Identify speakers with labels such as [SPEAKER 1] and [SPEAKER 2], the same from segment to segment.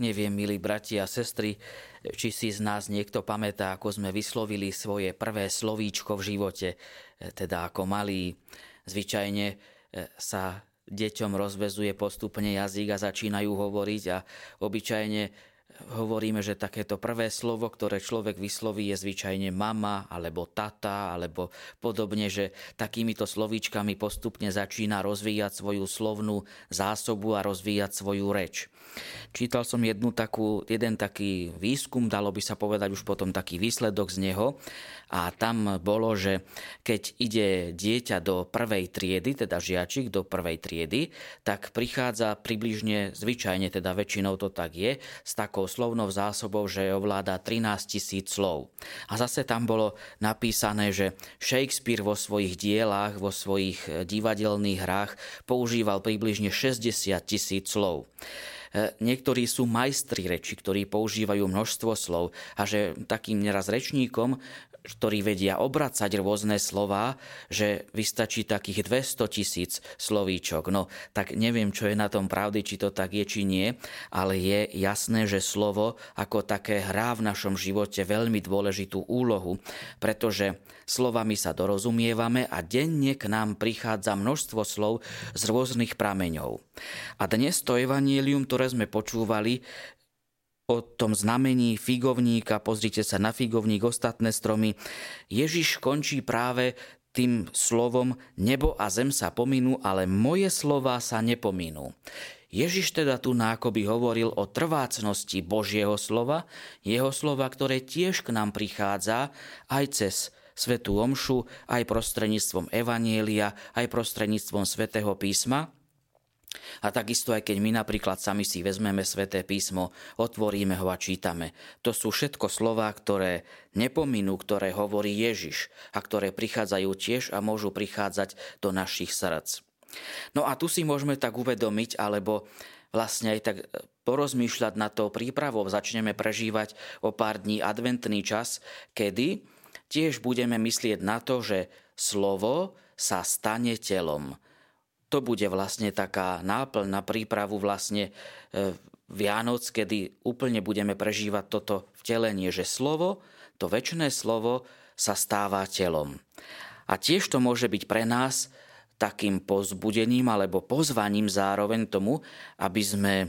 [SPEAKER 1] Neviem, milí bratia a sestry, či si z nás niekto pamätá, ako sme vyslovili svoje prvé slovíčko v živote, teda ako malý. Zvyčajne e, sa deťom rozvezuje postupne jazyk a začínajú hovoriť a obyčajne hovoríme, že takéto prvé slovo, ktoré človek vysloví, je zvyčajne mama alebo tata alebo podobne, že takýmito slovíčkami postupne začína rozvíjať svoju slovnú zásobu a rozvíjať svoju reč. Čítal som jednu takú, jeden taký výskum, dalo by sa povedať už potom taký výsledok z neho a tam bolo, že keď ide dieťa do prvej triedy, teda žiačik do prvej triedy, tak prichádza približne, zvyčajne teda väčšinou to tak je, s takou slovnou zásobou, že ovláda 13 tisíc slov. A zase tam bolo napísané, že Shakespeare vo svojich dielách, vo svojich divadelných hrách používal približne 60 tisíc slov. E, niektorí sú majstri reči, ktorí používajú množstvo slov a že takým neraz rečníkom ktorí vedia obracať rôzne slova, že vystačí takých 200 tisíc slovíčok. No tak neviem, čo je na tom pravdy, či to tak je, či nie, ale je jasné, že slovo ako také hrá v našom živote veľmi dôležitú úlohu, pretože slovami sa dorozumievame a denne k nám prichádza množstvo slov z rôznych prameňov. A dnes to evanílium, ktoré sme počúvali, o tom znamení figovníka, pozrite sa na figovník, ostatné stromy. Ježiš končí práve tým slovom nebo a zem sa pominú, ale moje slova sa nepominú. Ježiš teda tu nákoby hovoril o trvácnosti Božieho slova, jeho slova, ktoré tiež k nám prichádza aj cez Svetú Omšu, aj prostredníctvom Evanielia, aj prostredníctvom Svetého písma – a takisto aj keď my napríklad sami si vezmeme sväté písmo, otvoríme ho a čítame. To sú všetko slová, ktoré nepominú, ktoré hovorí Ježiš a ktoré prichádzajú tiež a môžu prichádzať do našich srdc. No a tu si môžeme tak uvedomiť, alebo vlastne aj tak porozmýšľať na to prípravou. Začneme prežívať o pár dní adventný čas, kedy tiež budeme myslieť na to, že slovo sa stane telom to bude vlastne taká náplň na prípravu vlastne e, Vianoc, kedy úplne budeme prežívať toto vtelenie, že slovo, to väčšné slovo sa stáva telom. A tiež to môže byť pre nás takým pozbudením alebo pozvaním zároveň tomu, aby sme e,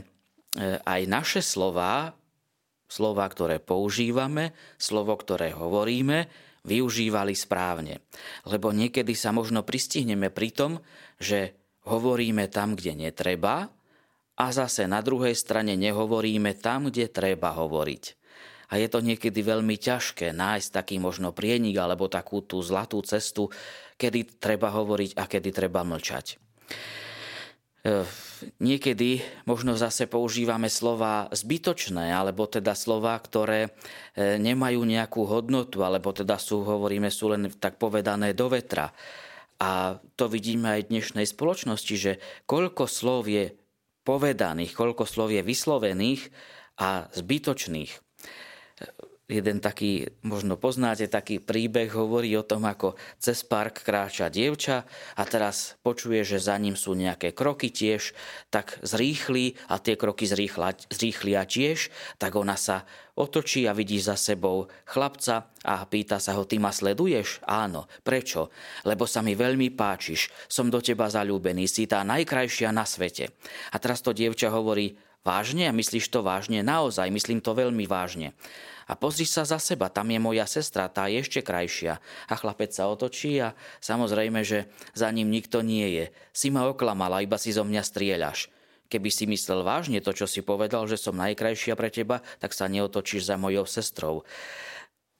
[SPEAKER 1] aj naše slova, slova, ktoré používame, slovo, ktoré hovoríme, využívali správne. Lebo niekedy sa možno pristihneme pri tom, že hovoríme tam, kde netreba a zase na druhej strane nehovoríme tam, kde treba hovoriť. A je to niekedy veľmi ťažké nájsť taký možno prienik alebo takú tú zlatú cestu, kedy treba hovoriť a kedy treba mlčať. E, niekedy možno zase používame slova zbytočné, alebo teda slova, ktoré e, nemajú nejakú hodnotu, alebo teda sú, hovoríme, sú len tak povedané do vetra. A to vidíme aj v dnešnej spoločnosti, že koľko slov je povedaných, koľko slov je vyslovených a zbytočných. Jeden taký, možno poznáte, taký príbeh hovorí o tom, ako cez park kráča dievča a teraz počuje, že za ním sú nejaké kroky tiež, tak zrýchli a tie kroky zrýchlia tiež, tak ona sa otočí a vidí za sebou chlapca a pýta sa ho, ty ma sleduješ? Áno. Prečo? Lebo sa mi veľmi páčiš, som do teba zalúbený, si tá najkrajšia na svete. A teraz to dievča hovorí, vážne? Myslíš to vážne? Naozaj, myslím to veľmi vážne. A pozri sa za seba, tam je moja sestra, tá je ešte krajšia. A chlapec sa otočí a samozrejme, že za ním nikto nie je. Si ma oklamala, iba si zo mňa strieľaš. Keby si myslel vážne to, čo si povedal, že som najkrajšia pre teba, tak sa neotočíš za mojou sestrou.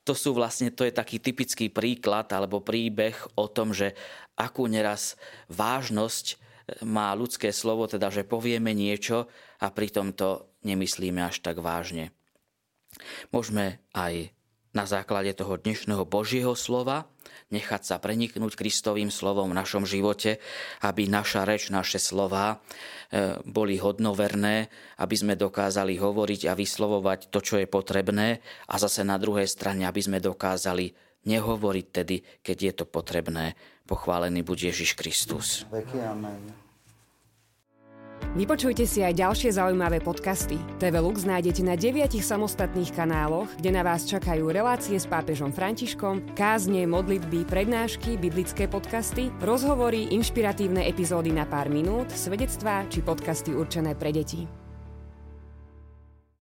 [SPEAKER 1] To sú vlastne, to je taký typický príklad alebo príbeh o tom, že akú neraz vážnosť má ľudské slovo, teda že povieme niečo a pritom to nemyslíme až tak vážne. Môžeme aj na základe toho dnešného Božieho slova nechať sa preniknúť Kristovým slovom v našom živote, aby naša reč, naše slova e, boli hodnoverné, aby sme dokázali hovoriť a vyslovovať to, čo je potrebné a zase na druhej strane, aby sme dokázali nehovoriť tedy, keď je to potrebné. Pochválený buď Ježiš Kristus.
[SPEAKER 2] Vypočujte si aj ďalšie zaujímavé podcasty. TV Lux nájdete na deviatich samostatných kanáloch, kde na vás čakajú relácie s pápežom Františkom, kázne, modlitby, prednášky, biblické podcasty, rozhovory, inšpiratívne epizódy na pár minút, svedectvá či podcasty určené pre deti.